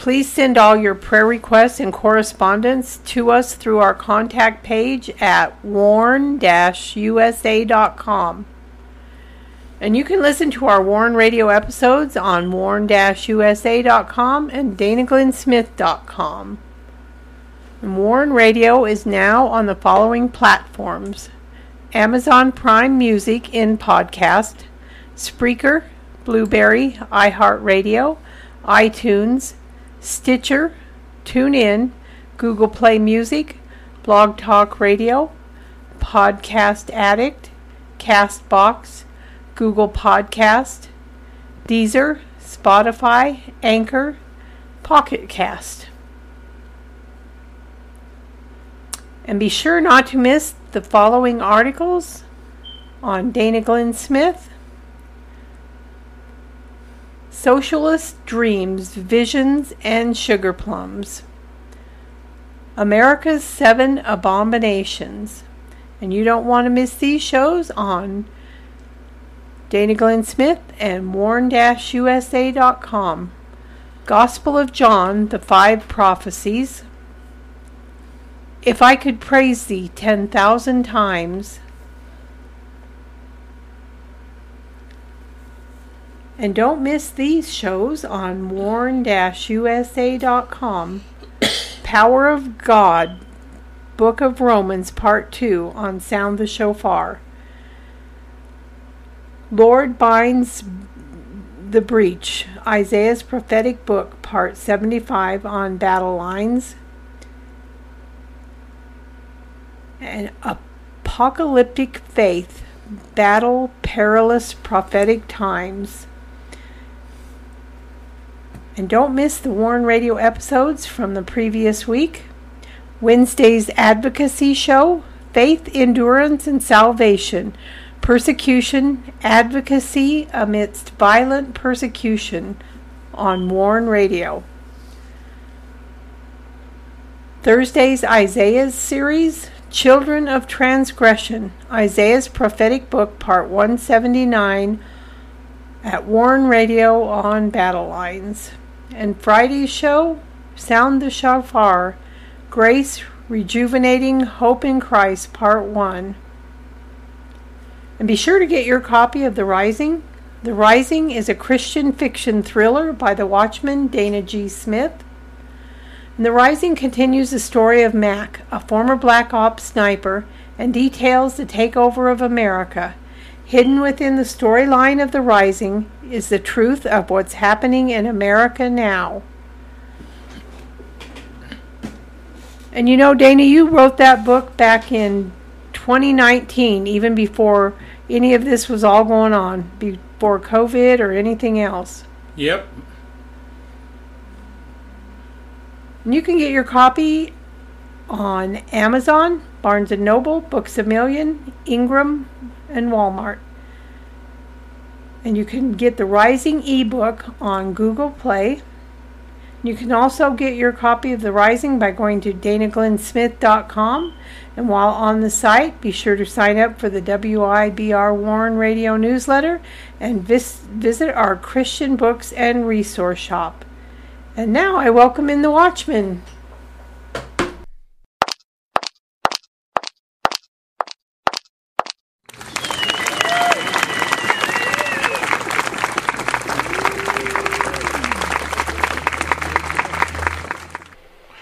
Please send all your prayer requests and correspondence to us through our contact page at warn-usa.com. And you can listen to our Warn Radio episodes on warn-usa.com and danaglennsmith.com. And Warn Radio is now on the following platforms Amazon Prime Music in podcast, Spreaker, Blubrry, iHeartRadio, iTunes, Stitcher, TuneIn, Google Play Music, Blog Talk Radio, Podcast Addict, Castbox, Google Podcast, Deezer, Spotify, Anchor, Pocket Cast. And be sure not to miss the following articles on Dana Glenn Smith, Socialist Dreams, Visions, and Sugar Plums, America's Seven Abominations. And you don't want to miss these shows on Dana Glenn Smith and warn-usa.com. Gospel of John, the Five Prophecies, if I could praise thee ten thousand times, and don't miss these shows on warn-usa.com. Power of God, Book of Romans, Part 2 on Sound the Shofar. Lord binds the breach, Isaiah's prophetic book, Part 75 on battle lines. And apocalyptic faith, battle, perilous prophetic times. And don't miss the Warn Radio episodes from the previous week. Wednesday's advocacy show, Faith, Endurance, and Salvation, Persecution, Advocacy Amidst Violent Persecution on Warn Radio. Thursday's Isaiah's series, Children of Transgression, Isaiah's Prophetic Book, Part 179, at Warn Radio on Battle Lines. And Friday's show, Sound the Shofar, Grace, Rejuvenating Hope in Christ, Part 1. And be sure to get your copy of The Rising. The Rising is a Christian fiction thriller by the Watchman Dana G. Smith. And the Rising continues the story of Mac, a former Black Ops sniper, and details the takeover of America. Hidden within the storyline of The Rising is the truth of what's happening in America now. And you know, Dana, you wrote that book back in 2019, even before any of this was all going on, before COVID or anything else. Yep. And you can get your copy on Amazon, Barnes & Noble, Books A Million, Ingram, and Walmart. And you can get the Rising ebook on Google Play. You can also get your copy of The Rising by going to danaglennsmith.com. And while on the site, be sure to sign up for the WIBR Warn Radio newsletter and vis- visit our Christian books and resource shop. And now I welcome in the Watchman.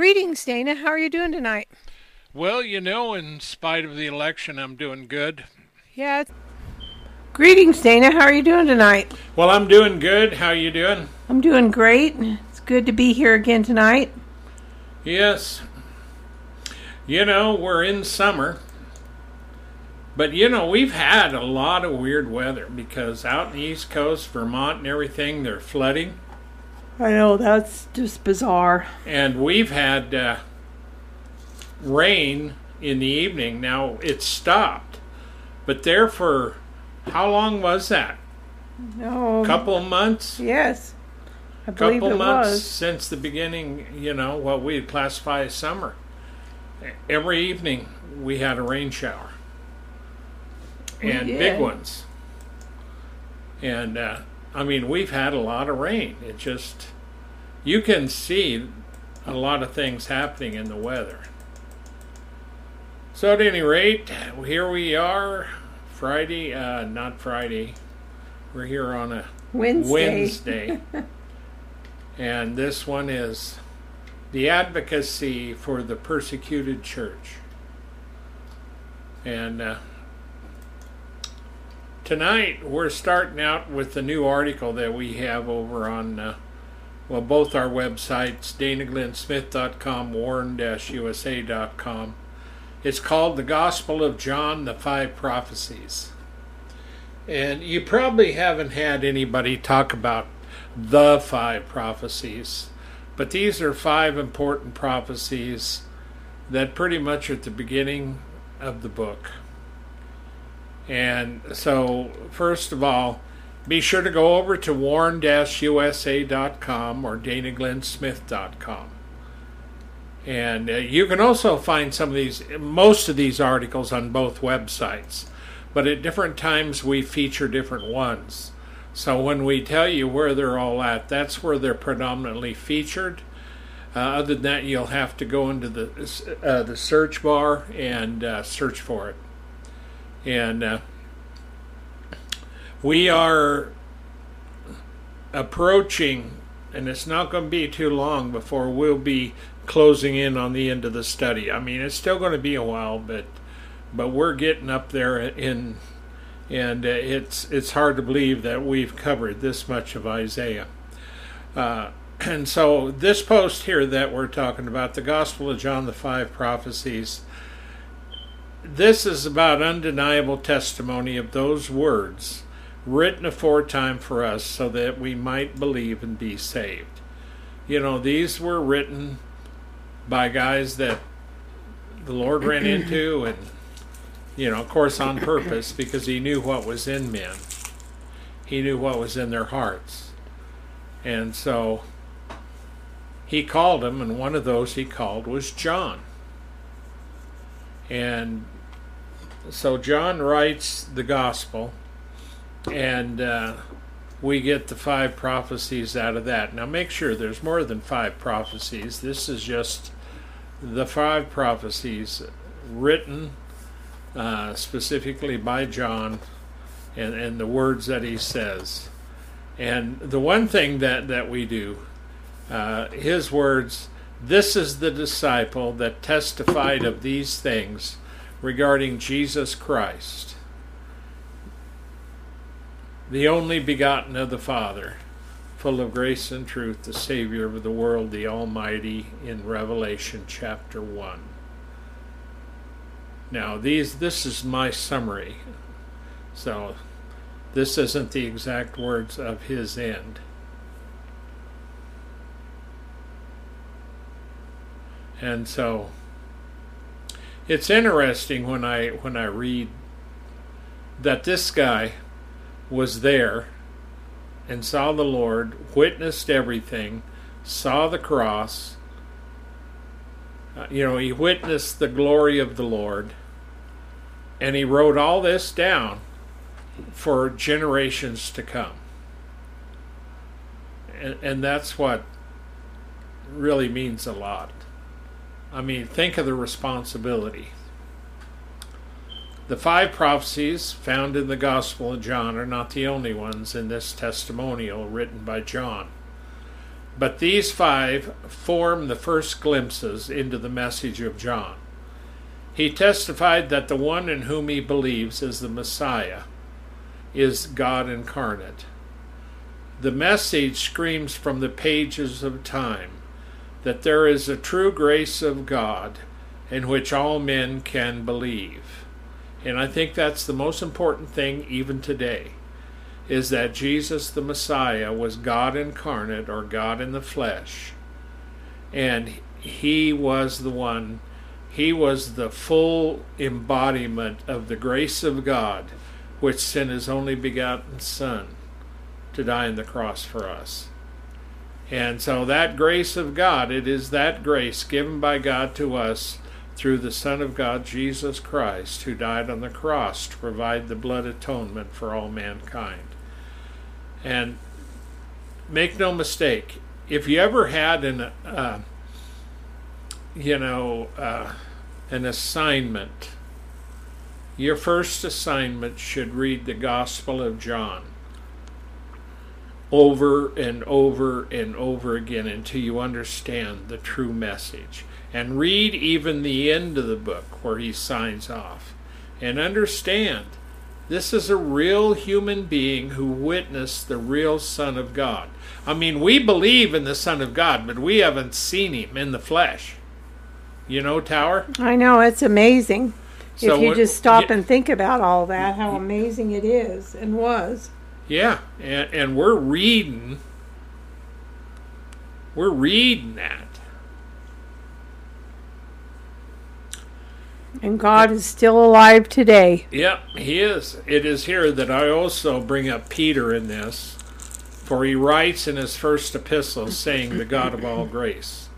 Greetings, Dana. How are you doing tonight? Well, you know, in spite of the election, I'm doing good. Yeah. Greetings, Dana. How are you doing tonight? Well, I'm doing good. How are you doing? I'm doing great. It's good to be here again tonight. Yes. You know, we're in summer. But you know, we've had a lot of weird weather because out in the East Coast, Vermont and everything, they're flooding. I know, that's just bizarre. And we've had uh, rain in the evening. Now it's stopped, but there for how long was that? No. Couple of months. Yes. I believe Couple it months was. since the beginning. You know what we'd classify as summer. Every evening we had a rain shower, We and did. big ones. And uh, I mean, we've had a lot of rain. It just you can see a lot of things happening in the weather. So at any rate, here we are, Friday, uh, not Friday. We're here on a Wednesday. Wednesday. and this one is the advocacy for the persecuted church. And uh, tonight we're starting out with the new article that we have over on, uh, well, both our websites, danaglennsmith.com, warn-usa.com. It's called The Gospel of John, the Five Prophecies. And you probably haven't had anybody talk about the five prophecies, but these are five important prophecies that pretty much at the beginning of the book. And so, first of all, be sure to go over to warn-usa.com or danaglennsmith.com. And uh, you can also find some of these, most of these articles on both websites. But at different times we feature different ones. So when we tell you where they're all at, that's where they're predominantly featured. Uh, other than that, you'll have to go into the uh, the search bar and uh, search for it. And uh, we are approaching, and it's not going to be too long before we'll be closing in on the end of the study. I mean, it's still going to be a while, but but we're getting up there in, and uh, it's it's hard to believe that we've covered this much of Isaiah. Uh, and so this post here that we're talking about, the Gospel of John, the five prophecies. This is about undeniable testimony of those words written aforetime for us so that we might believe and be saved. You know, these were written by guys that the Lord ran into, and, you know, of course, on purpose because He knew what was in men, He knew what was in their hearts. And so He called them, and one of those He called was John. And so John writes the gospel, and uh, we get the five prophecies out of that. Now, make sure there's more than five prophecies. This is just the five prophecies written uh, specifically by John and, and the words that he says. And the one thing that, that we do, uh, his words, this is the disciple that testified of these things regarding Jesus Christ, the only begotten of the Father, full of grace and truth, the Savior of the world, the Almighty, in Revelation chapter 1. Now, these this is my summary. So, this isn't the exact words of his end. And so it's interesting when I when I read that this guy was there and saw the Lord, witnessed everything, saw the cross. Uh, you know, he witnessed the glory of the Lord, and he wrote all this down for generations to come. And, and that's what really means a lot. I mean, think of the responsibility. The five prophecies found in the Gospel of John are not the only ones in this testimonial written by John. But these five form the first glimpses into the message of John. He testified that the one in whom he believes is the Messiah is God incarnate. The message screams from the pages of time that there is a true grace of God in which all men can believe. And I think that's the most important thing even today is that Jesus the Messiah was God incarnate or God in the flesh. And he was the one, he was the full embodiment of the grace of God, which sent his only begotten Son to die on the cross for us. And so that grace of God, it is that grace given by God to us through the Son of God, Jesus Christ, who died on the cross to provide the blood atonement for all mankind. And make no mistake, if you ever had an, uh, you know, uh, an assignment, your first assignment should read the Gospel of John over and over and over again until you understand the true message. And read even the end of the book where he signs off. And understand this is a real human being who witnessed the real Son of God. I mean, we believe in the Son of God, but we haven't seen him in the flesh. You know, Tower? I know, it's amazing. So if you just stop yeah. and think about all that, how amazing it is and was. Yeah, and, and we're reading, we're reading that. And God is still alive today. Yep, he is. It is here that I also bring up Peter in this, for he writes in his first epistle saying, the God of all grace.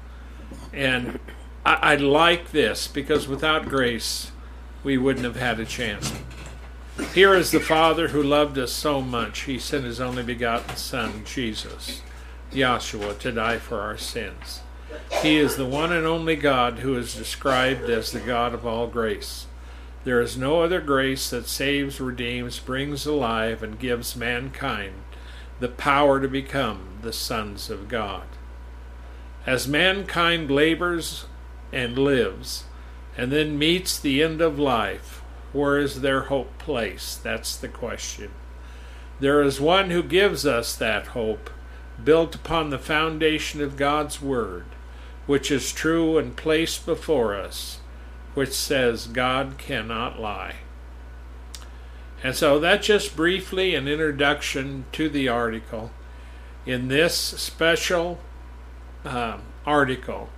And I, I like this because without grace, we wouldn't have had a chance. Here is the Father who loved us so much, he sent his only begotten Son, Jesus, Yahshua, to die for our sins. He is the one and only God who is described as the God of all grace. There is no other grace that saves, redeems, brings alive, and gives mankind the power to become the sons of God. As mankind labors and lives, and then meets the end of life, where is their hope placed? That's the question. There is one who gives us that hope, built upon the foundation of God's Word, which is true and placed before us, which says God cannot lie. And so that's just briefly an introduction to the article. In this special um, article,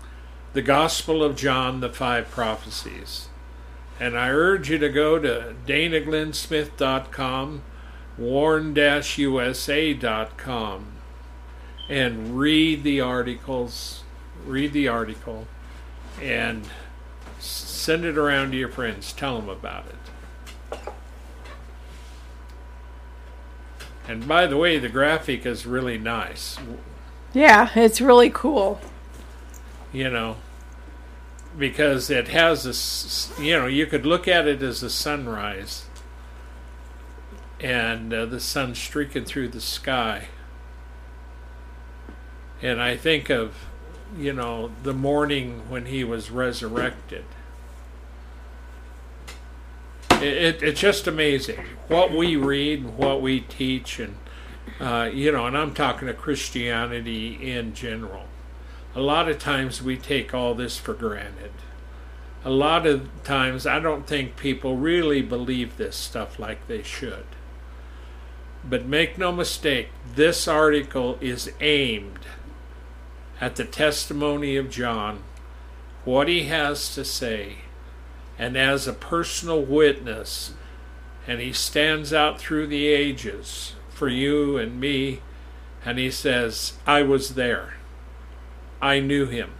The Gospel of John, the Five Prophecies. And I urge you to go to danaglennsmith.com, warn-usa.com, and read the articles, read the article, and send it around to your friends. Tell them about it. And by the way, the graphic is really nice. Yeah, it's really cool. you know, because it has this, you know, you could look at it as a sunrise and uh, the sun streaking through the sky. And I think of, you know, the morning when he was resurrected. It, it, it's just amazing what we read, and what we teach, and, uh, you know, and I'm talking to Christianity in general a lot of times we take all this for granted. A lot of times I don't think people really believe this stuff like they should. But make no mistake, this article is aimed at the testimony of John, what he has to say, and as a personal witness, and he stands out through the ages for you and me, and he says, I was there. I knew him.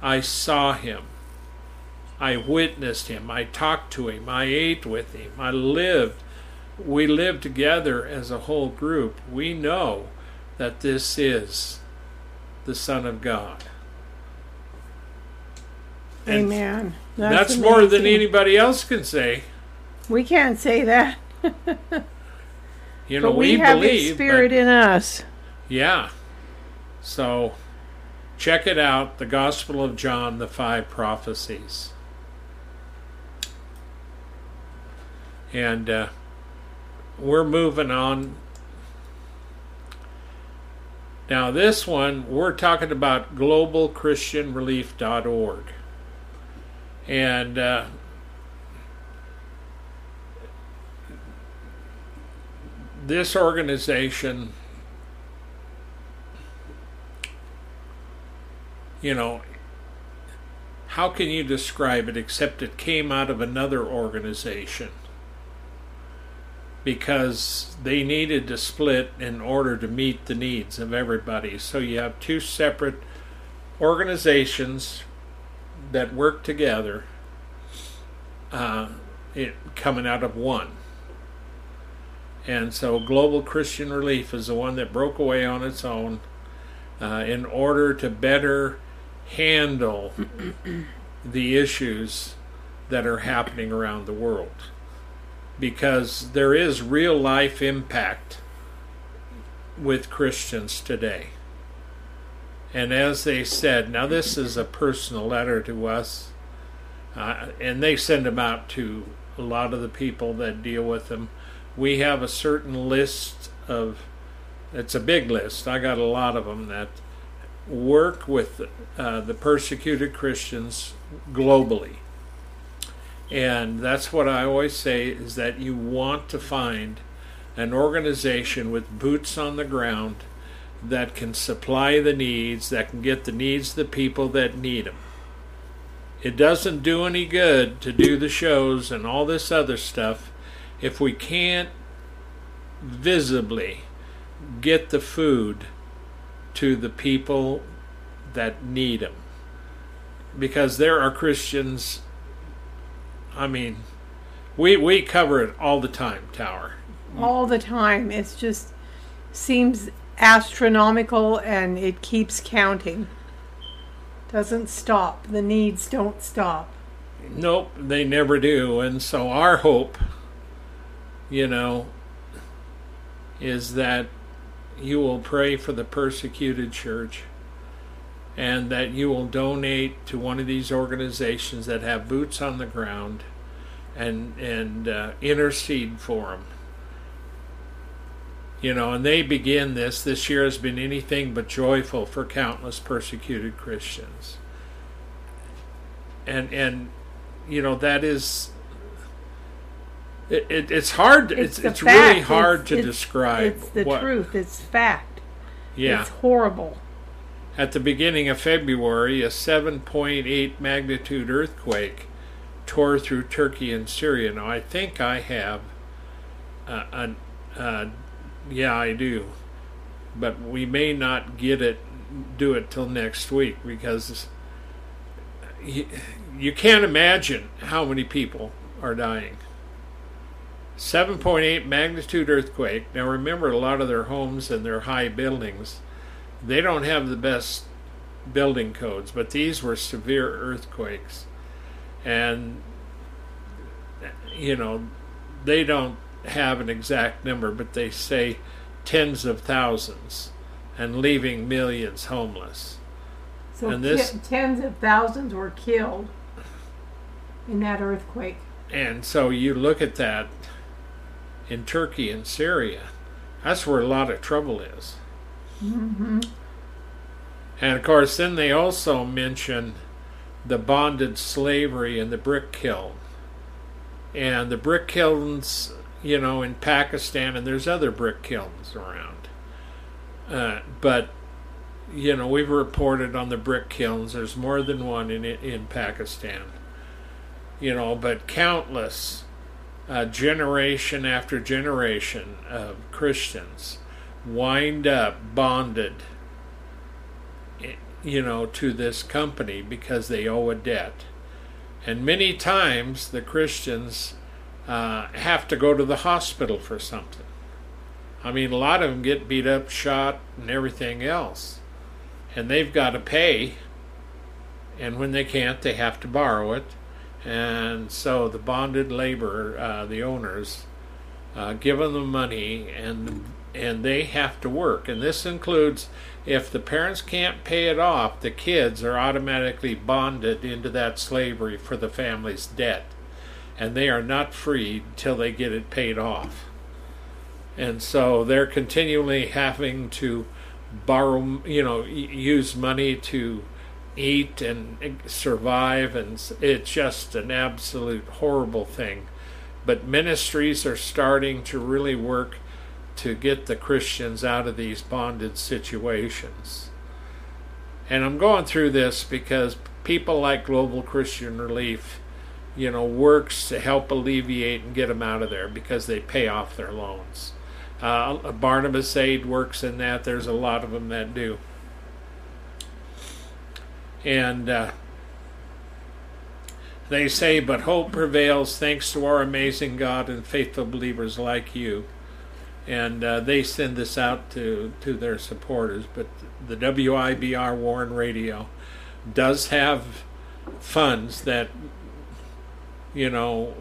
I saw him. I witnessed him. I talked to him. I ate with him. I lived. We lived together as a whole group. We know that this is the Son of God. And Amen. That's, more than anybody else can say. We can't say that. You know, but we, we, have believe. Spirit in us. Yeah. So check it out The Gospel of John, the Five Prophecies. And uh, we're moving on. Now, this one, we're talking about globalchristianrelief.org. And uh, this organization, you know, how can you describe it except it came out of another organization? Because they needed to split in order to meet the needs of everybody. So you have two separate organizations that work together, uh, it coming out of one. And so Global Christian Relief is the one that broke away on its own uh, in order to better handle the issues that are happening around the world. Because there is real life impact with Christians today. And as they said, now this is a personal letter to us, uh, and they send them out to a lot of the people that deal with them we have a certain list of it's a big list i got a lot of them that work with uh, the persecuted christians globally. And that's what i always say is that you want to find an organization with boots on the ground that can supply the needs that can get the needs of the people that need them it doesn't do any good to do the shows and all this other stuff if we can't visibly get the food to the people that need them. Because there are Christians, I mean, we, we cover it all the time, Tower. All the time. It's just seems astronomical and it keeps counting. Doesn't stop. The needs don't stop. Nope, they never do. And so our hope you know, is that you will pray for the persecuted church and that you will donate to one of these organizations that have boots on the ground and and uh, intercede for them. You know, and they begin this. This year has been anything but joyful for countless persecuted Christians. And and you know that is it, it, it's hard. It's it's, it's really hard it's, to it's, describe. It's the what, truth. It's fact. Yeah. It's horrible. At the beginning of February, a 7.8 magnitude earthquake tore through Turkey and Syria. Now, I think I have. Uh, an, uh, yeah, I do. But we may not get it, do it till next week because you, you can't imagine how many people are dying. 7.8 magnitude earthquake. Now remember, a lot of their homes and their high buildings, they don't have the best building codes, but these were severe earthquakes. And, you know, they don't have an exact number, but they say tens of thousands and leaving millions homeless. So and this, tens of thousands were killed in that earthquake. And so you look at that in Turkey and Syria. That's where a lot of trouble is. Mm-hmm. And of course, then they also mention the bonded slavery in the brick kiln. And the brick kilns, you know, in Pakistan, and there's other brick kilns around. Uh, but, you know, we've reported on the brick kilns. There's more than one in in Pakistan. You know, but countless uh, generation after generation of Christians wind up bonded, you know, to this company because they owe a debt. And many times the Christians uh, have to go to the hospital for something. I mean, a lot of them get beat up, shot, and everything else. And they've got to pay. And when they can't, they have to borrow it and so the bonded labor, uh, the owners, uh, give them the money, and and they have to work. And this includes if the parents can't pay it off, the kids are automatically bonded into that slavery for the family's debt. and they are not freed till they get it paid off. And so they're continually having to borrow, you know, use money to eat and survive, and it's just an absolute horrible thing. But ministries are starting to really work to get the Christians out of these bonded situations. And I'm going through this because people like Global Christian Relief, you know, works to help alleviate and get them out of there because they pay off their loans. Uh, Barnabas Aid works in that. There's a lot of them that do. And uh, they say, But hope prevails thanks to our amazing God and faithful believers like you. And uh, they send this out to, to their supporters. But the WIBR Warn Radio does have funds that, you know,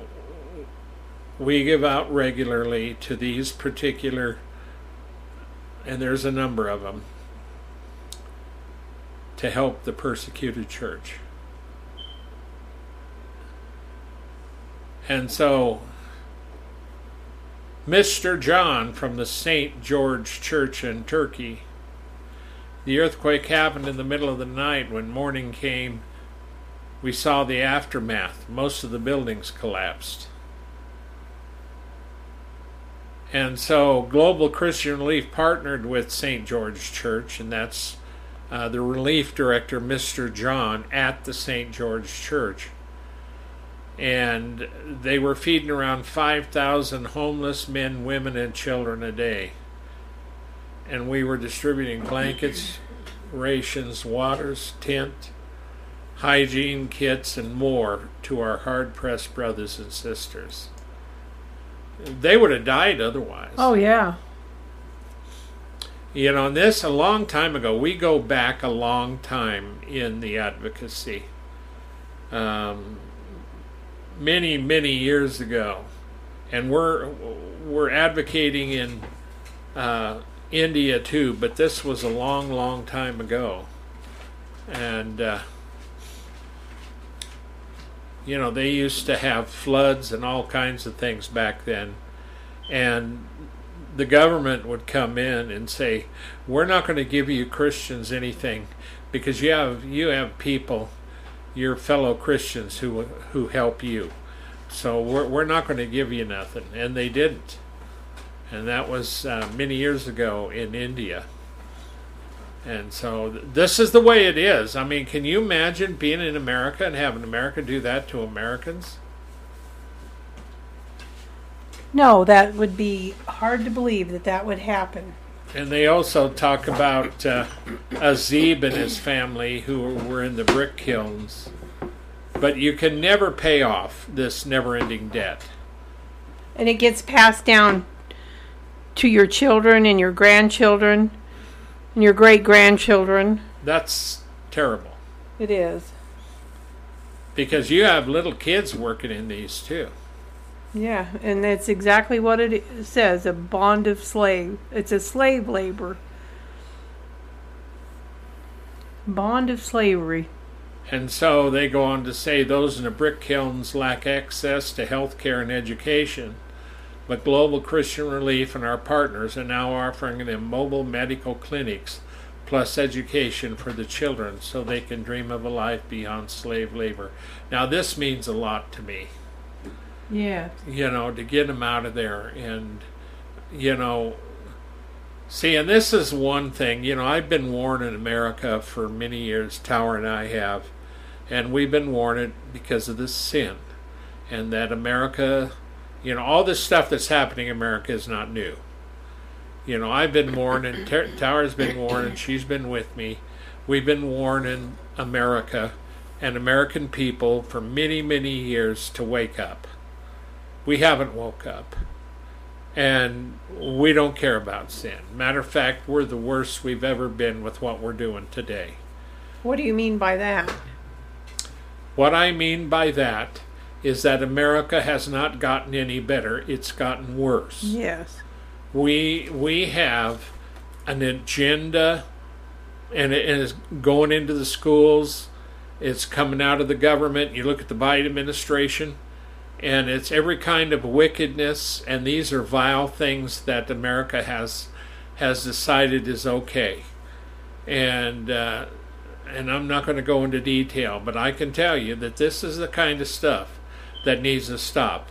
we give out regularly to these particular, and there's a number of them, to help the persecuted church. And so, Mr. John from the St. George Church in Turkey, the earthquake happened in the middle of the night when morning came. We saw the aftermath. Most of the buildings collapsed. And so Global Christian Relief partnered with St. George Church, and that's uh, the relief director, Mr. John, at the St. George Church. And they were feeding around 5,000 homeless men, women, and children a day. And we were distributing blankets, rations, waters, tent, hygiene kits, and more to our hard pressed brothers and sisters. They would have died otherwise. Oh, yeah. You know, this a long time ago. We go back a long time in the advocacy. Um, many, many years ago, and we're we're advocating in uh, India too. But this was a long, long time ago, and uh, you know they used to have floods and all kinds of things back then, and the government would come in and say, "We're not going to give you Christians anything because you have you have people, your fellow Christians who who help you. So we're we're not going to give you nothing." And they didn't. And that was uh, many years ago in India. And so th- this is the way it is. I mean, can you imagine being in America and having America do that to Americans? No, that would be hard to believe that that would happen. And they also talk about uh, Azib and his family who were in the brick kilns. But you can never pay off this never ending debt. And it gets passed down to your children and your grandchildren and your great grandchildren. That's terrible. It is. Because you have little kids working in these too. Yeah, and that's exactly what it says a bond of slave. It's a slave labor. Bond of slavery. And so they go on to say those in the brick kilns lack access to health care and education. But Global Christian Relief and our partners are now offering them mobile medical clinics plus education for the children so they can dream of a life beyond slave labor. Now, this means a lot to me. Yeah. You know, to get them out of there. And, you know, see, and this is one thing, you know, I've been warned in America for many years, Tower and I have, and we've been warned because of this sin. And that America, you know, all this stuff that's happening in America is not new. You know, I've been warned, and Tower's been warned, and she's been with me. We've been warned in America and American people for many, many years to wake up we haven't woke up. And we don't care about sin. Matter of fact, we're the worst we've ever been with what we're doing today. What do you mean by that? What I mean by that is that America has not gotten any better, it's gotten worse. Yes. We we have an agenda and it is going into the schools, it's coming out of the government. You look at the Biden administration, and it's every kind of wickedness, and these are vile things that America has has decided is okay. And uh, and I'm not going to go into detail, but I can tell you that this is the kind of stuff that needs to stop.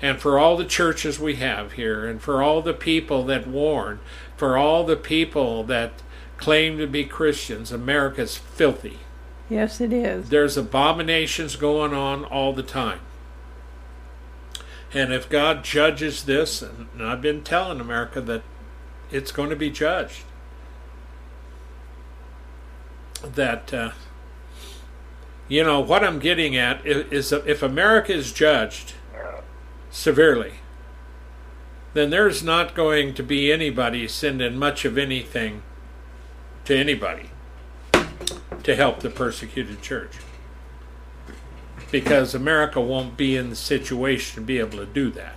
And for all the churches we have here, and for all the people that warn, for all the people that claim to be Christians, America's filthy. Yes, it is. There's abominations going on all the time. And if God judges this, and I've been telling America that it's going to be judged, that, uh, you know, what I'm getting at is, is if America is judged severely, then there's not going to be anybody sending much of anything to anybody to help the persecuted church. Because America won't be in the situation to be able to do that.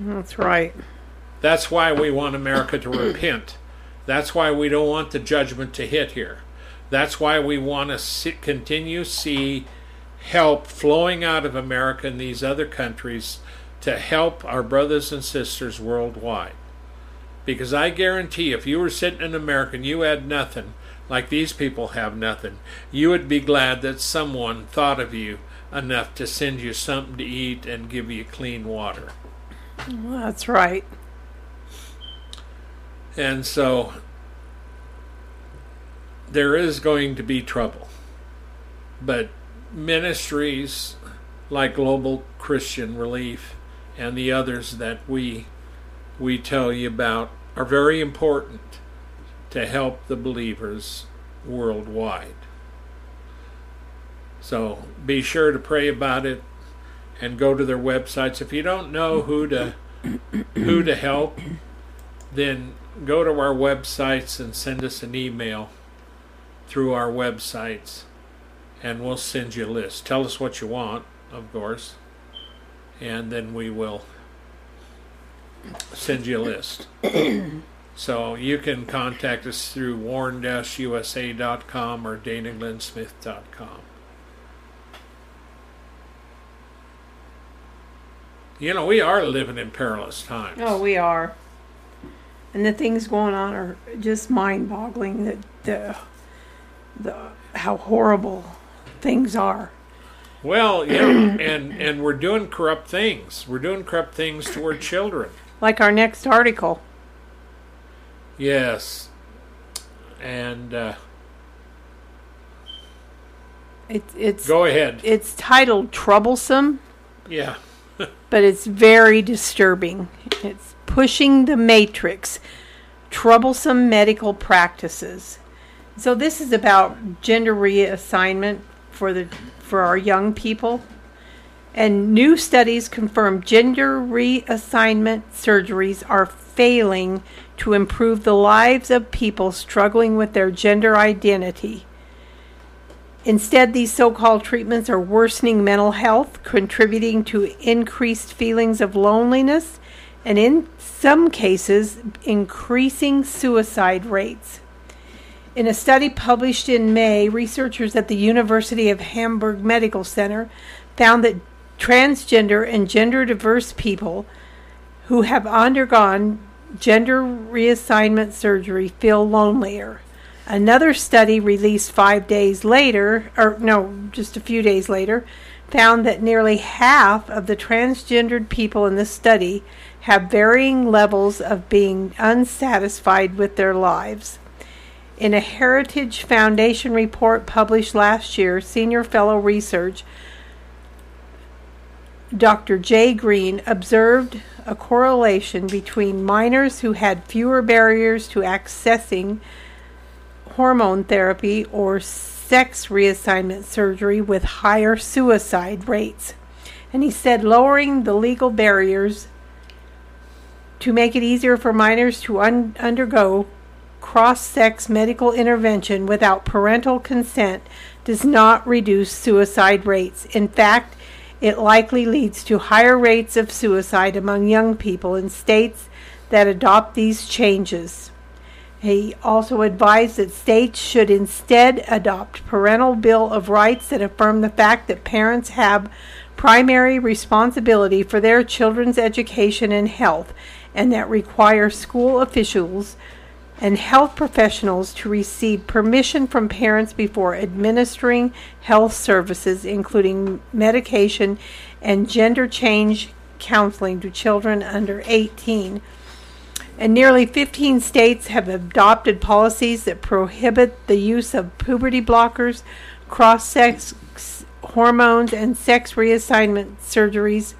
That's right. That's why we want America to repent. That's why we don't want the judgment to hit here. That's why we want to see, continue see help flowing out of America and these other countries to help our brothers and sisters worldwide. Because I guarantee if you were sitting in America and you had nothing, like these people have nothing, you would be glad that someone thought of you enough to send you something to eat and give you clean water. That's right. And so there is going to be trouble. But ministries like Global Christian Relief and the others that we we tell you about are very important to help the believers worldwide. So be sure to pray about it and go to their websites. If you don't know who to who to help, then go to our websites and send us an email through our websites and we'll send you a list. Tell us what you want, of course, and then we will send you a list. so you can contact us through warn-usa.com or danaglennsmith.com. You know, we are living in perilous times. Oh, we are. And the things going on are just mind-boggling. That the the how horrible things are. Well, yeah, and and we're doing corrupt things. We're doing corrupt things toward children. Like our next article. Yes, and uh, It, it's go ahead. it's titled "Troublesome," Yeah, but it's very disturbing. It's pushing the matrix, troublesome medical practices. So this is about gender reassignment for the for our young people. And new studies confirm gender reassignment surgeries are failing to improve the lives of people struggling with their gender identity. Instead, these so called treatments are worsening mental health, contributing to increased feelings of loneliness, and in some cases, increasing suicide rates. In a study published in May, researchers at the University of Hamburg Medical Center found that transgender and gender diverse people who have undergone gender reassignment surgery feel lonelier. Another study released five days later, or no, just a few days later, found that nearly half of the transgendered people in this study have varying levels of being unsatisfied with their lives. In a Heritage Foundation report published last year, senior fellow research Dr. Jay Greene observed a correlation between minors who had fewer barriers to accessing hormone therapy or sex reassignment surgery with higher suicide rates. And he said lowering the legal barriers to make it easier for minors to un- undergo cross sex medical intervention without parental consent does not reduce suicide rates. In fact, it likely leads to higher rates of suicide among young people in states that adopt these changes. He also advised that states should instead adopt parental bill of rights that affirm the fact that parents have primary responsibility for their children's education and health, and that require school officials and health professionals to receive permission from parents before administering health services, including medication and gender change counseling to children under 18. And nearly 15 states have adopted policies that prohibit the use of puberty blockers, cross sex hormones, and sex reassignment surgeries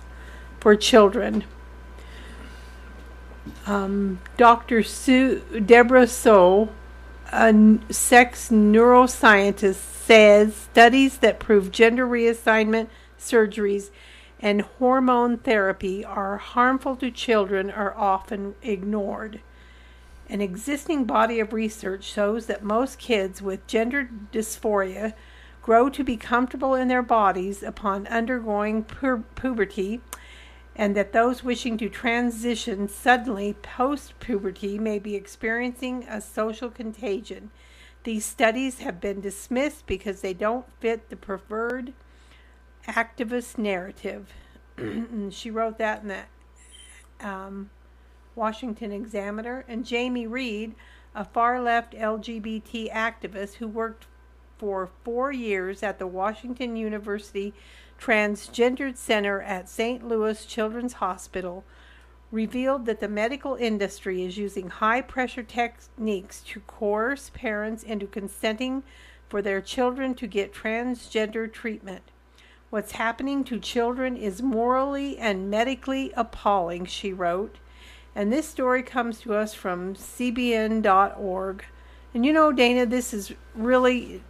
for children. Um, Dr. Sue, Deborah Soh, a sex neuroscientist, says studies that prove gender reassignment surgeries and hormone therapy are harmful to children are often ignored. An existing body of research shows that most kids with gender dysphoria grow to be comfortable in their bodies upon undergoing pu- puberty, and that those wishing to transition suddenly post puberty may be experiencing a social contagion. These studies have been dismissed because they don't fit the preferred activist narrative. she wrote that in the um, Washington Examiner. And Jamie Reed, a far left LGBT activist who worked for four years at the Washington University Transgendered Center at St. Louis Children's Hospital, revealed that the medical industry is using high pressure techniques to coerce parents into consenting for their children to get transgender treatment. What's happening to children is morally and medically appalling, she wrote. And this story comes to us from CBN.org. And you know, Dana, this is really,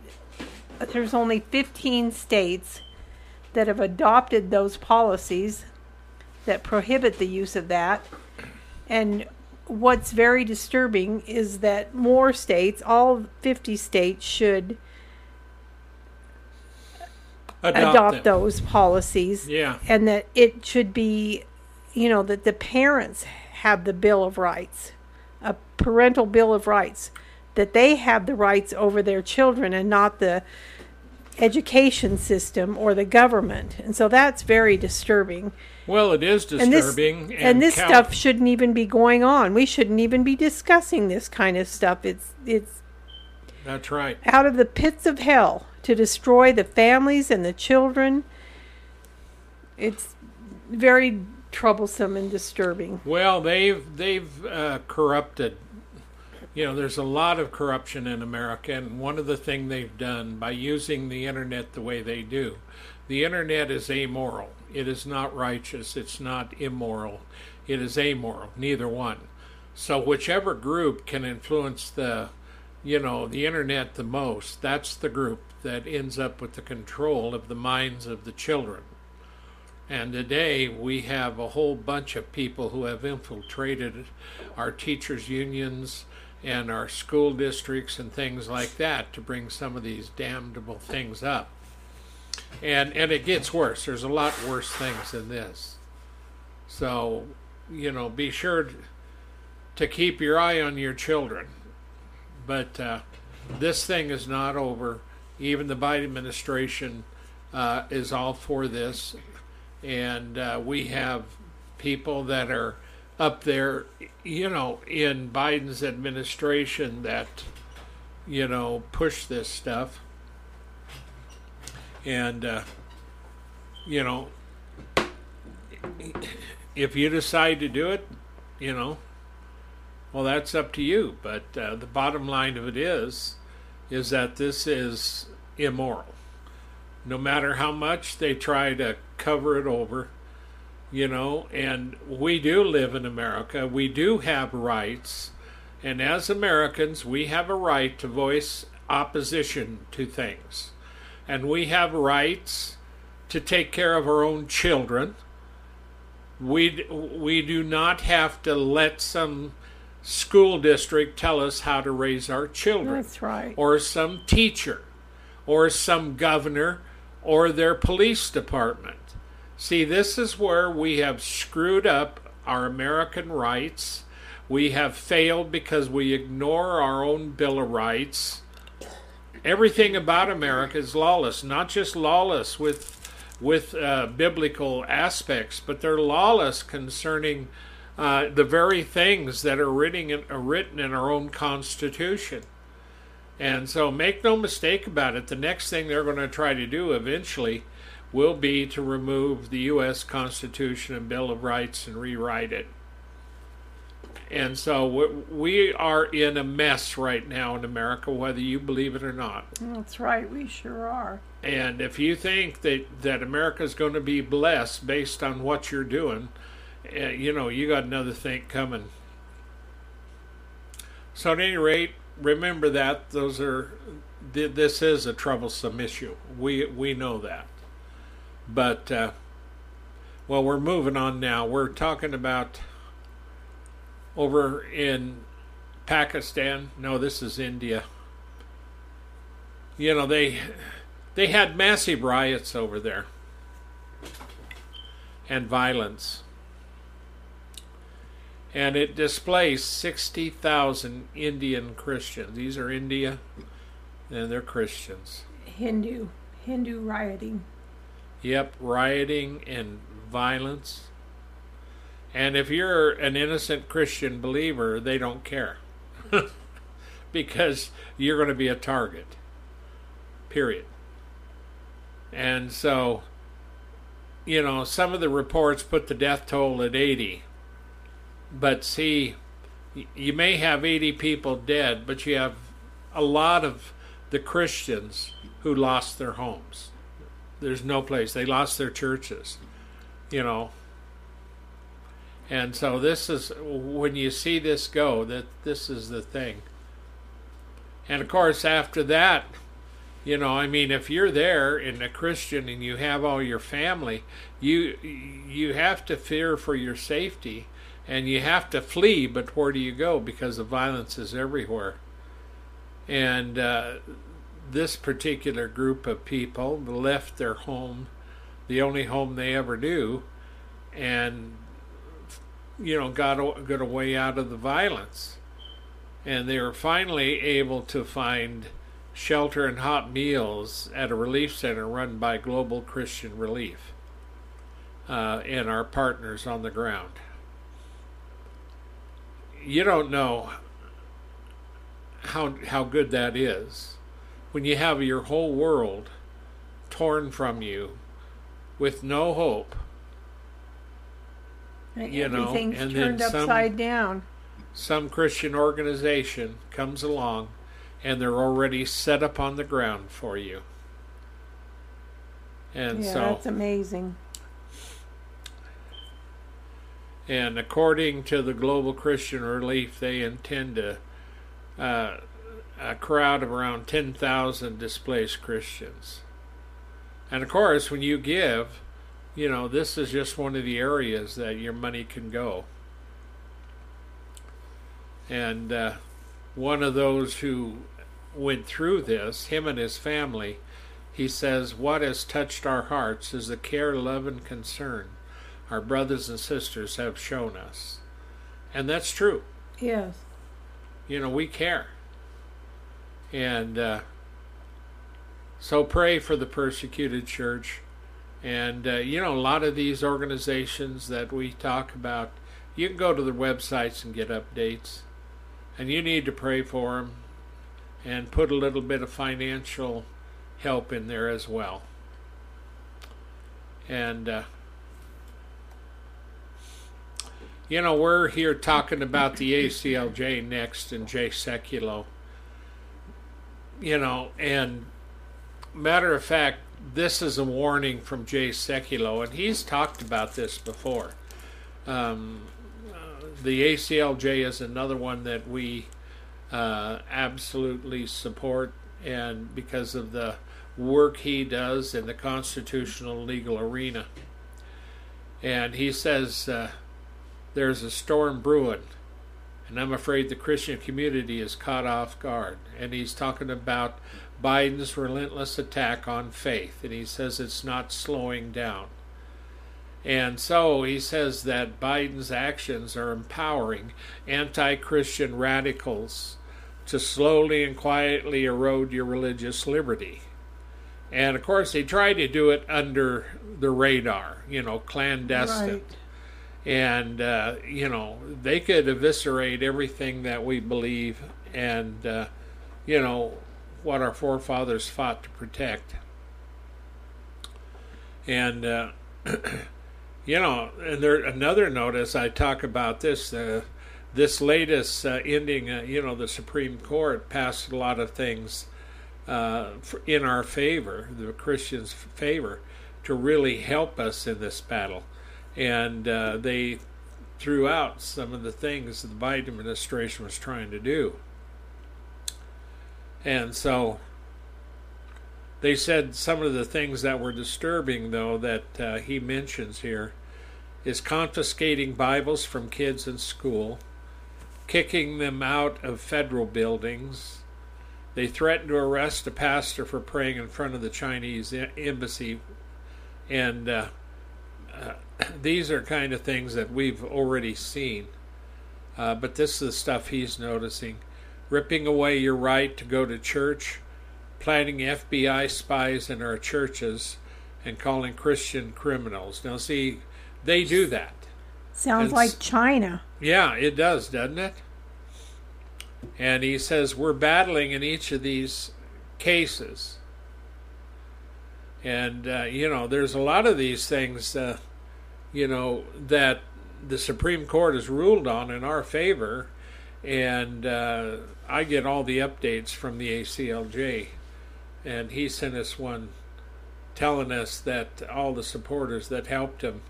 there's only 15 states that have adopted those policies that prohibit the use of that. And what's very disturbing is that more states, all 50 states, should Adopt, adopt those policies. Yeah. And that it should be, you know, that the parents have the Bill of Rights, a parental Bill of Rights, that they have the rights over their children and not the education system or the government. And so that's very disturbing. Well, it is And this, disturbing. and this stuff shouldn't even be going on. We shouldn't even be discussing this kind of stuff. It's it's That's right. out of the pits of hell to destroy the families and the children. It's very troublesome and disturbing. Well, they've they've uh, corrupted. You know, there's a lot of corruption in America, and one of the things they've done by using the internet the way they do, the internet is amoral. It is not righteous. It's not immoral. It is amoral. Neither one. So whichever group can influence the, you know, the internet the most, that's the group that ends up with the control of the minds of the children. And today we have a whole bunch of people who have infiltrated our teachers' unions and our school districts and things like that to bring some of these damnable things up. And and it gets worse. There's a lot worse things than this. So, you know, be sure to, keep your eye on your children. But uh, this thing is not over. Even the Biden administration uh, is all for this and uh, we have people that are up there, you know, in Biden's administration that, you know, push this stuff. And, uh, you know, if you decide to do it, you know, well, that's up to you. But uh, the bottom line of it is, is that this is immoral no matter how much they try to cover it over, you know, and we do live in America. We do have rights. And as Americans, we have a right to voice opposition to things. And we have rights to take care of our own children. We, we do not have to let some school district tell us how to raise our children That's right. or some teacher or some governor or their police department. See, this is where we have screwed up our American rights. We have failed because we ignore our own Bill of Rights. Everything about America is lawless, not just lawless with with uh, biblical aspects, but they're lawless concerning uh, the very things that are written in, are written in our own Constitution. And so make no mistake about it, the next thing they're going to try to do eventually will be to remove the U.S. Constitution and Bill of Rights and rewrite it. And so we are in a mess right now in America, whether you believe it or not. That's right, we sure are. And if you think that, that America is going to be blessed based on what you're doing, uh, you know, you got another thing coming. So, at any rate, remember that those are this is a troublesome issue. We we know that, but uh, well, we're moving on now. We're talking about over in Pakistan. No, this is India. You know they they had massive riots over there and violence. And it displaced 60,000 Indian Christians. These are India, and they're Christians. Hindu, Hindu rioting. Yep, rioting and violence. And if you're an innocent Christian believer, they don't care. because you're going to be a target. Period. And so, you know, some of the reports put the death toll at 80. But see, you may have 80 people dead, but you have a lot of the Christians who lost their homes. There's no place. They lost their churches, you know. And so this is when you see this go that this is the thing. And of course after that, you know, I mean if you're there and a Christian and you have all your family, you you have to fear for your safety and you have to flee, but where do you go because the violence is everywhere. And uh, this particular group of people left their home, the only home they ever knew, and you know got got away out of the violence, and they were finally able to find shelter and hot meals at a relief center run by Global Christian Relief uh, and our partners on the ground. You don't know how how good that is when you have your whole world torn from you with no hope. And you know, and turned then some, upside down. Some Christian organization comes along and they're already set up on the ground for you. And yeah, so that's amazing. And according to the Global Christian Relief, they intend to uh, a crowd of around 10,000 displaced Christians. And of course, when you give, you know, this is just one of the areas that your money can go. And uh, one of those who went through this, him and his family, he says, What has touched our hearts is the care, love, and concern our brothers and sisters have shown us. And that's true. Yes. You know, we care. And uh, so pray for the persecuted church. And, uh, you know, a lot of these organizations that we talk about, you can go to their websites and get updates. And you need to pray for them and put a little bit of financial help in there as well. And, uh, you know, we're here talking about the ACLJ next and Jay Sekulow you know, and matter of fact, this is a warning from Jay Sekulow, and he's talked about this before. Um, uh, the ACLJ is another one that we uh, absolutely support, and because of the work he does in the constitutional legal arena. And he says uh, there's a storm brewing and I'm afraid the Christian community is caught off guard. And he's talking about Biden's relentless attack on faith, and he says it's not slowing down. And so he says that Biden's actions are empowering anti Christian radicals to slowly and quietly erode your religious liberty. And of course, they try to do it under the radar, you know, clandestine. Right. And, uh, you know, they could eviscerate everything that we believe and, uh, you know, what our forefathers fought to protect. And, uh, you know, and there another notice I talk about this. Uh, this latest uh, ending, uh, you know, the Supreme Court passed a lot of things in our favor, the Christians' favor, to really help us in this battle. And uh, they threw out some of the things the Biden administration was trying to do. And so they said some of the things that were disturbing, though, that uh, he mentions here is confiscating Bibles from kids in school, kicking them out of federal buildings. They threatened to arrest a pastor for praying in front of the Chinese embassy. And uh, uh, these are kind of things that we've already seen. Uh, but this is the stuff he's noticing. Ripping away your right to go to church, planting FBI spies in our churches, and calling Christian criminals. Now, see, they do that. Sounds like China. Yeah, it does, doesn't it? And he says we're battling in each of these cases. And, uh, you know, there's a lot of these things, uh, you know, that the Supreme Court has ruled on in our favor. And uh, I get all the updates from the ACLJ. And he sent us one telling us that all the supporters that helped him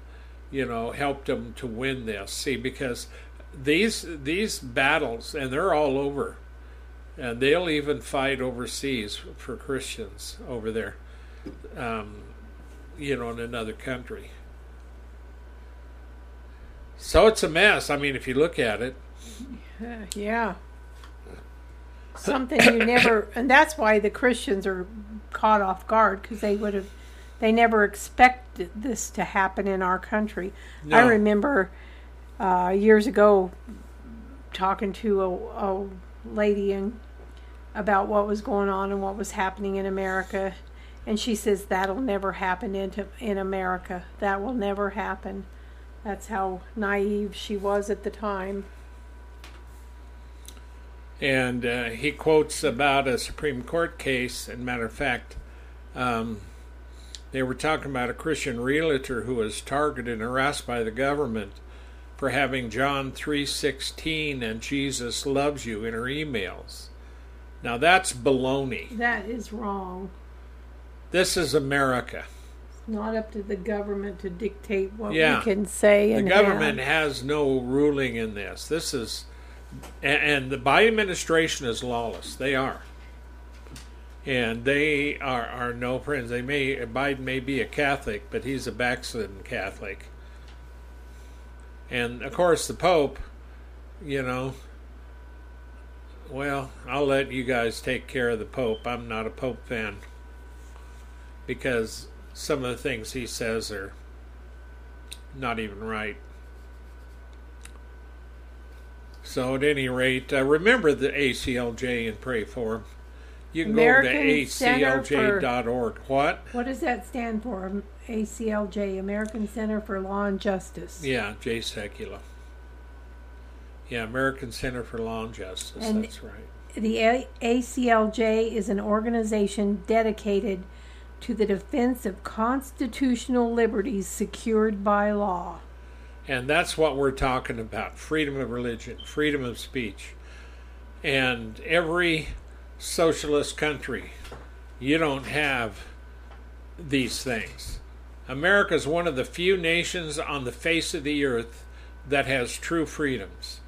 you know, helped him to win this. See, because these these battles, and they're all over, and they'll even fight overseas for Christians over there, um, you know, in another country. So it's a mess. I mean, if you look at it, Uh, yeah. Something you never, and that's why the Christians are caught off guard because they would have, they never expected this to happen in our country. I remember uh, years ago talking to a, a lady and about what was going on and what was happening in America, and she says that'll never happen into in America. That will never happen. That's how naive she was at the time. and uh, he quotes about a Supreme Court case. And matter of fact, um, they were talking about a Christian realtor who was targeted and harassed by the government for having John three sixteen and Jesus loves you in her emails. Now that's baloney. That is wrong. This is America. Not up to the government to dictate what Yeah. we can say The government have. has no ruling in this. This is, and, and the Biden administration is lawless. They are, and they are are no friends. They may Biden may be a Catholic, but he's a backslidden Catholic. And of course, the Pope, you know. Well, I'll let you guys take care of the Pope. I'm not a Pope fan because some of the things he says are not even right. So, at any rate, uh, remember the ACLJ and pray for them. You can American go to aclj.org. What? What does that stand for? ACLJ, American Center for Law and Justice. Yeah, Jay Sekulow. Yeah, American Center for Law and Justice. And- that's right. The A- ACLJ is an organization dedicated to the defense of constitutional liberties secured by law. And that's what we're talking about freedom of religion, freedom of speech. And every socialist country, you don't have these things. America is one of the few nations on the face of the earth that has true freedoms.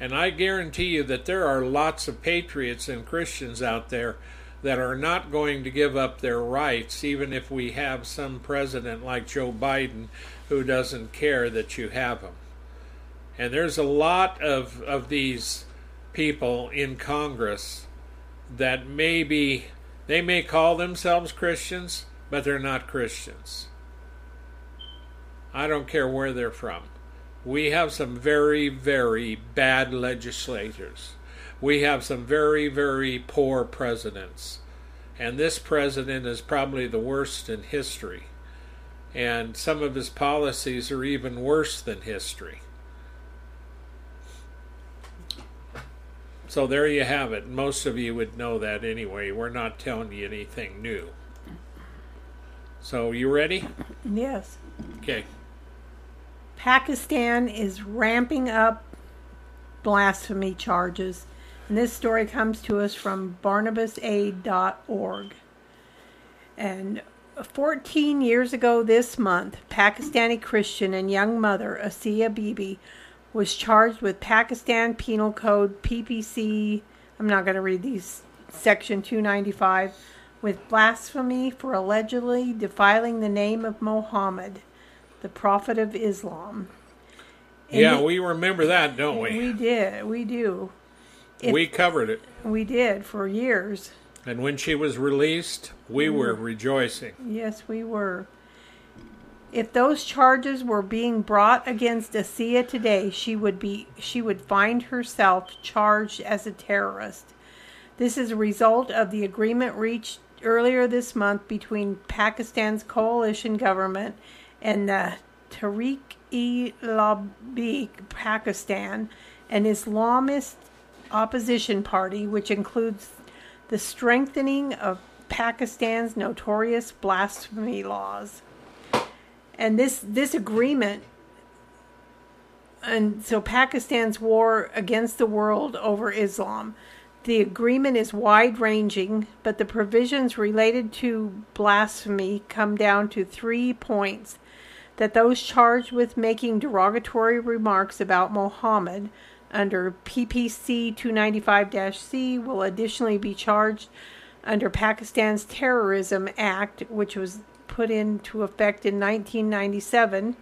And I guarantee you that there are lots of patriots and Christians out there that are not going to give up their rights, even if we have some president like Joe Biden who doesn't care that you have them. And there's a lot of, of these people in Congress that maybe they may call themselves Christians, but they're not Christians. I don't care where they're from. We have some very, very bad legislators. We have some very, very poor presidents. And this president is probably the worst in history. And some of his policies are even worse than history. So there you have it. Most of you would know that anyway. We're not telling you anything new. So you ready? Yes. Okay. Pakistan is ramping up blasphemy charges. And this story comes to us from barnabasaid.org. And 14 years ago this month, Pakistani Christian and young mother Asia Bibi was charged with Pakistan Penal Code PPC. I'm not going to read these, section 295, with blasphemy for allegedly defiling the name of Mohammed, the prophet of Islam. And yeah, we remember that, don't we? we did. We do. It- we covered it. We did for years. And when she was released, we mm. were rejoicing. Yes, we were. If those charges were being brought against Asia today, she would be she would find herself charged as a terrorist. This is a result of the agreement reached earlier this month between Pakistan's coalition government and uh, the Tehreek-e-Labbaik Pakistan, an Islamist opposition party which includes the strengthening of Pakistan's notorious blasphemy laws. And this this agreement and so Pakistan's war against the world over Islam. The agreement is wide ranging, but the provisions related to blasphemy come down to three points that those charged with making derogatory remarks about Mohammed under PPC 295 C will additionally be charged under Pakistan's Terrorism Act, which was put into effect in 1997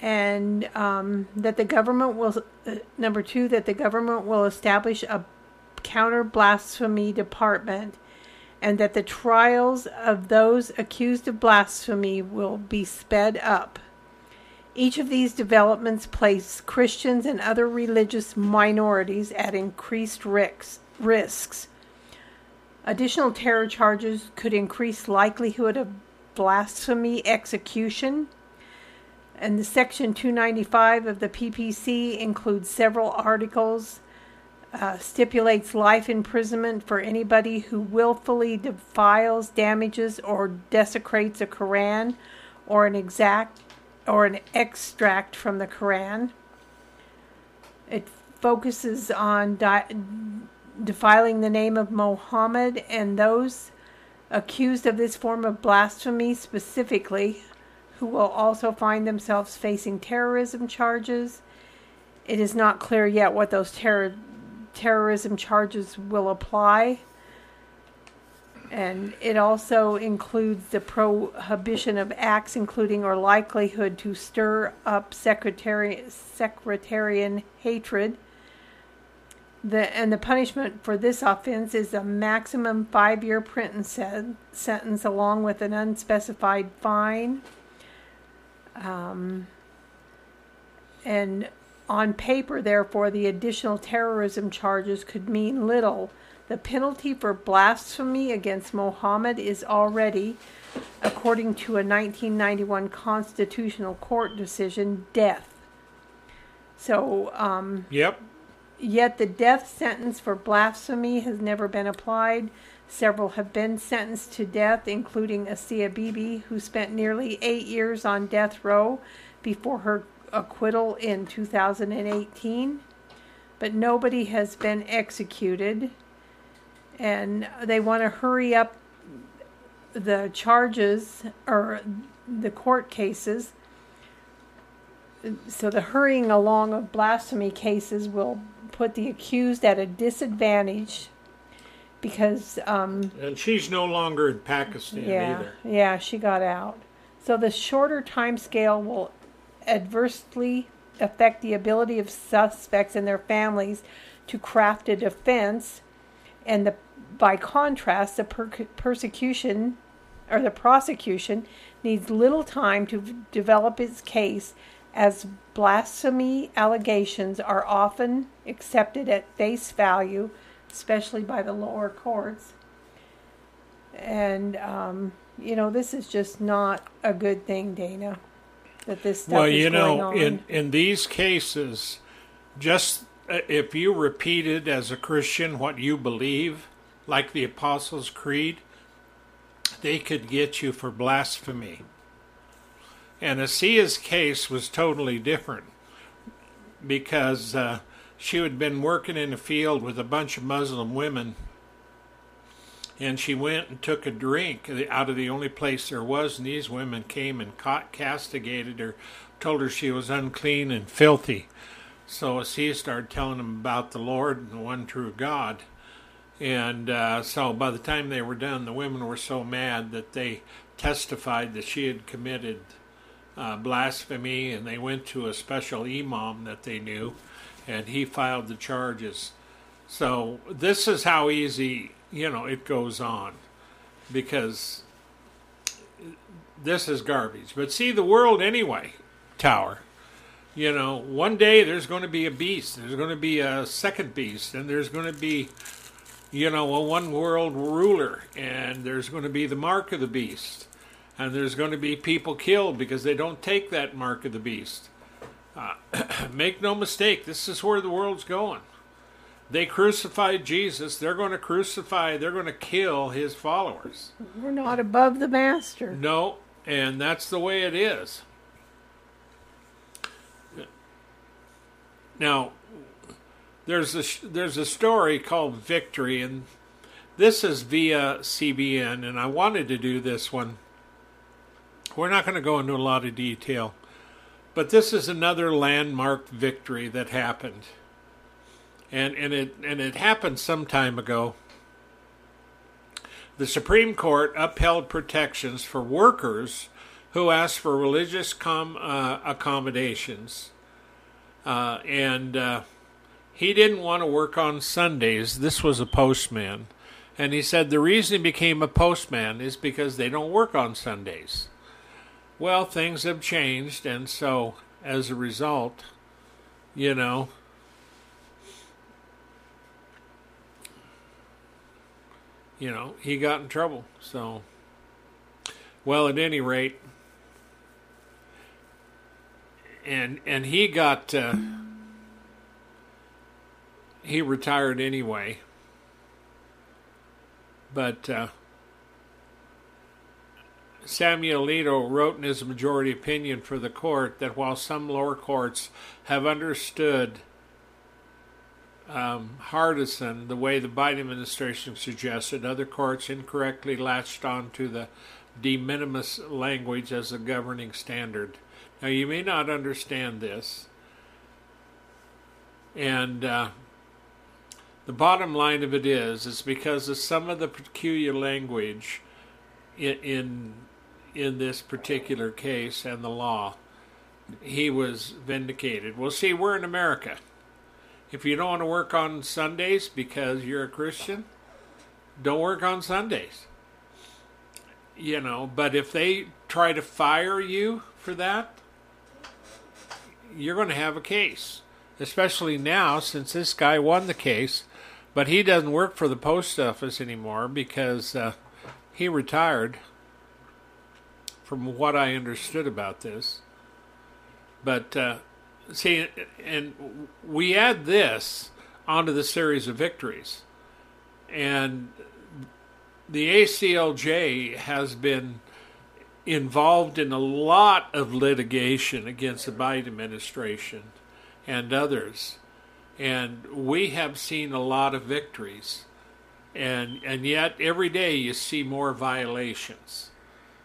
and um, that the government will uh, number two that the government will establish a counter blasphemy department and that the trials of those accused of blasphemy will be sped up each of these developments place christians and other religious minorities at increased risks. Additional terror charges could increase likelihood of blasphemy execution. And the section 295 of the PPC includes several articles, uh, stipulates life imprisonment for anybody who willfully defiles, damages, or desecrates a Quran or an exact or an extract from the Quran. It focuses on di- defiling the name of Mohammed and those accused of this form of blasphemy specifically who will also find themselves facing terrorism charges. It is not clear yet what those terror, terrorism charges will apply. And it also includes the prohibition of acts including or likelihood to stir up secretary, sectarian hatred. The, and the punishment for this offense is a maximum five year prison sen- sentence along with an unspecified fine. Um, and on paper, therefore, the additional terrorism charges could mean little. The penalty for blasphemy against Mohammed is already, according to a 1991 Constitutional Court decision, death. So, um, Yep. Yet the death sentence for blasphemy has never been applied. Several have been sentenced to death, including Asia Bibi, who spent nearly eight years on death row before her acquittal in 2018. But nobody has been executed, and they want to hurry up the charges or the court cases. So the hurrying along of blasphemy cases will put the accused at a disadvantage because um, And she's no longer in Pakistan yeah, either. yeah, she got out. So the shorter time scale will adversely affect the ability of suspects and their families to craft a defense, and the by contrast, the per- persecution or the prosecution needs little time to v- develop its case as blasphemy allegations are often accepted at face value especially by the lower courts. And, um, you know, this is just not a good thing, Dana, that this stuff well, is you going know, on. in in these cases, just uh, if you repeated as a Christian what you believe, like the Apostles' Creed, they could get you for blasphemy. And Asia's case was totally different because uh, she had been working in a field with a bunch of Muslim women, and she went and took a drink out of the only place there was, and these women came and caught, castigated her, told her she was unclean and filthy. So Asia started telling them about the Lord and the one true God. And uh, so by the time they were done, the women were so mad that they testified that she had committed uh, blasphemy, and they went to a special imam that they knew, and he filed the charges. So this is how easy you know it goes on, because this is garbage. But see the world anyway, Tower. You know, one day there's going to be a beast. There's going to be a second beast, and there's going to be, you know, a one world ruler, and there's going to be the mark of the beast and there's going to be people killed because they don't take that mark of the beast. Uh, make no mistake, this is where the world's going. They crucified Jesus. They're going to crucify, they're going to kill his followers. We're not above the master. No, and that's the way it is. Now, there's a there's a story called Victory, and this is via CBN, and I wanted to do this one we're not going to go into a lot of detail, but this is another landmark victory that happened. And, and it and it happened some time ago. The Supreme Court upheld protections for workers who asked for religious com, uh, accommodations, uh, and uh, he didn't want to work on Sundays. This was a postman, and he said the reason he became a postman is because they don't work on Sundays. Well, things have changed, and so as a result, you know, you know, he got in trouble. So, well, at any rate, and and he got uh, he retired anyway, but. Uh, Samuel Alito wrote in his majority opinion for the court that while some lower courts have understood um, Hardison the way the Biden administration suggested, other courts incorrectly latched on to the de minimis language as a governing standard. Now, you may not understand this, and uh, the bottom line of it is, it's because of some of the peculiar language in, in in this particular case and the law, he was vindicated. Well, see, we're in America. If you don't want to work on Sundays because you're a Christian, don't work on Sundays. You know, but if they try to fire you for that, you're going to have a case. Especially now, since this guy won the case, but he doesn't work for the post office anymore because uh, he retired from what I understood about this. But uh, see, and we add this onto the series of victories, and the ACLJ has been involved in a lot of litigation against the Biden administration and others, and we have seen a lot of victories, and and yet every day you see more violations.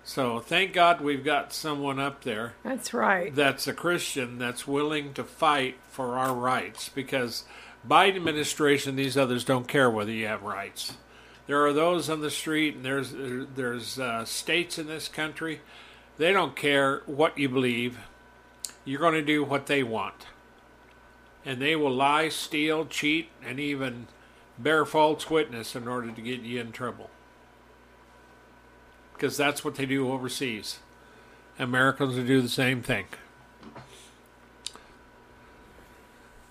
So thank God we've got someone up there. That's right. That's a Christian that's willing to fight for our rights because Biden administration, these others don't care whether you have rights. There are those on the street, and there's there's uh, states in this country. They don't care what you believe. You're going to do what they want, and they will lie, steal, cheat, and even bear false witness in order to get you in trouble because that's what they do overseas. Americans will do the same thing.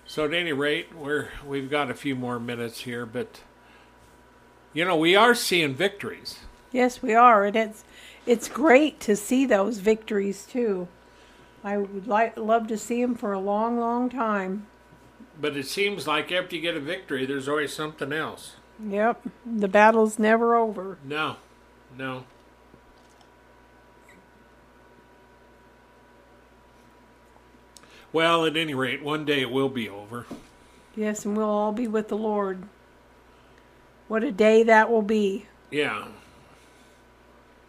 So at any rate, we're we've got a few more minutes here, but you know we are seeing victories. Yes, we are, and it's it's great to see those victories too. I would like love to see them for a long, long time. But it seems like after you get a victory, there's always something else. Yep, the battle's never over. No, no. Well, at any rate, one day it will be over. Yes, and we'll all be with the Lord. What a day that will be. Yeah.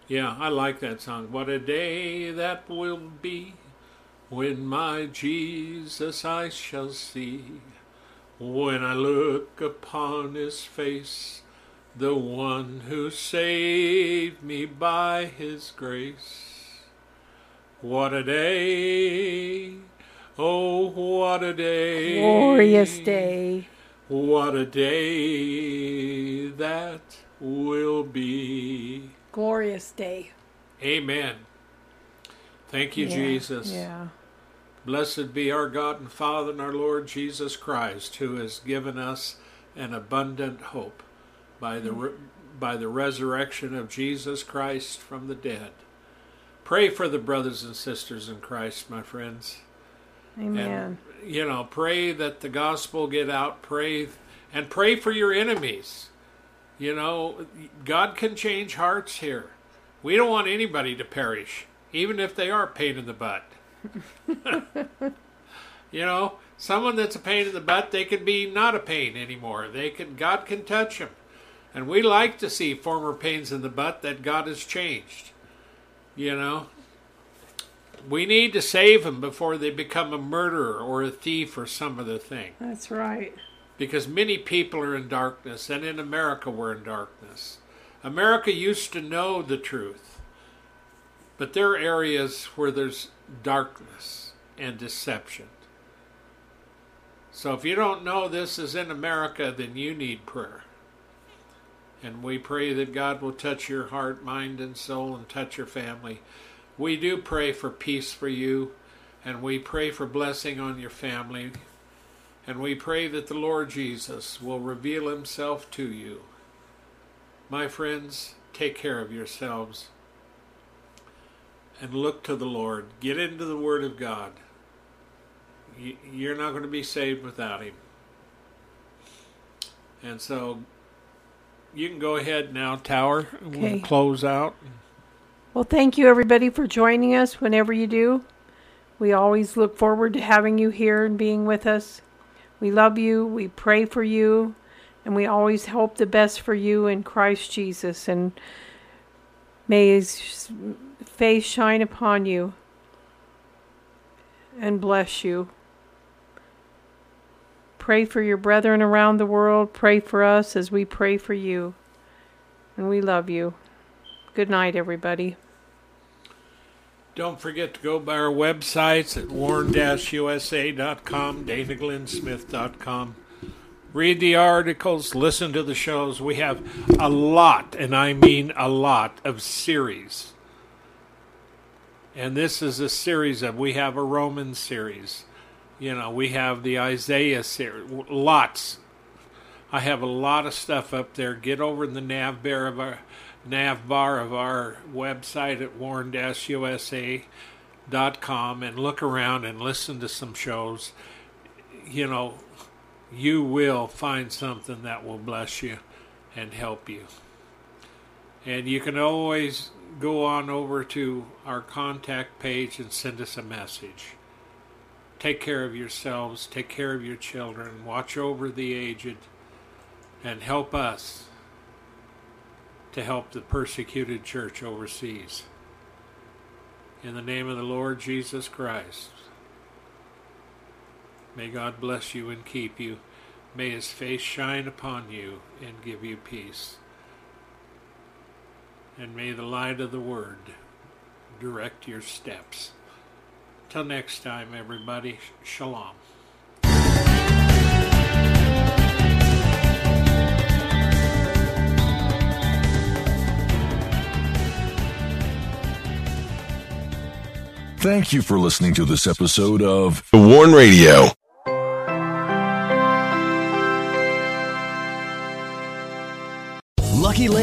Yeah, I like that song. What a day that will be when my Jesus I shall see. When I look upon his face, the one who saved me by his grace. What a day! Oh, what a day! Glorious day. What a day that will be. Glorious day. Amen. Thank you, Yeah, Jesus. Yeah. Blessed be our God and Father and our Lord Jesus Christ, who has given us an abundant hope by the re- by the resurrection of Jesus Christ from the dead. Pray for the brothers and sisters in Christ, my friends. Amen. And you know, pray that the gospel get out, pray and pray for your enemies. You know, God can change hearts here. We don't want anybody to perish, even if they are pain in the butt. You know, someone that's a pain in the butt, they could be not a pain anymore. They can God can touch them. And we like to see former pains in the butt that God has changed. You know, we need to save them before they become a murderer or a thief or some other thing. That's right. Because many people are in darkness, and in America we're in darkness. America used to know the truth, but there are areas where there's darkness and deception. So if you don't know this is in America, then you need prayer. And we pray that God will touch your heart, mind, and soul and touch your family. We do pray for peace for you, and we pray for blessing on your family. And we pray that the Lord Jesus will reveal himself to you. My friends, take care of yourselves and look to the Lord. Get into the Word of God. You- You're not going to be saved without Him. And so you can go ahead now, Tower. Okay. We'll close out. Well, thank you everybody for joining us whenever you do. We always look forward to having you here and being with us. We love you, we pray for you, and we always hope the best for you in Christ Jesus. And may face shine upon you and bless you. Pray for your brethren around the world. Pray for us as we pray for you. And we love you. Good night, everybody. Don't forget to go by our websites at warn-usa.com, danaglennsmith.com. Read the articles, listen to the shows. We have a lot, and I mean a lot, of series. And this is a series of, we have a Roman series. You know, we have the Isaiah series, lots. I have a lot of stuff up there. Get over in the nav bar of our nav bar of our website at warn-usa.com and look around and listen to some shows. You know, you will find something that will bless you and help you. And you can always go on over to our contact page and send us a message. Take care of yourselves, take care of your children, watch over the aged, and help us to help the persecuted church overseas. In the name of the Lord Jesus Christ, may God bless you and keep you. May his face shine upon you and give you peace. And may the light of the word direct your steps. Till next time, everybody, shalom. Thank you for listening to this episode of The Warn Radio.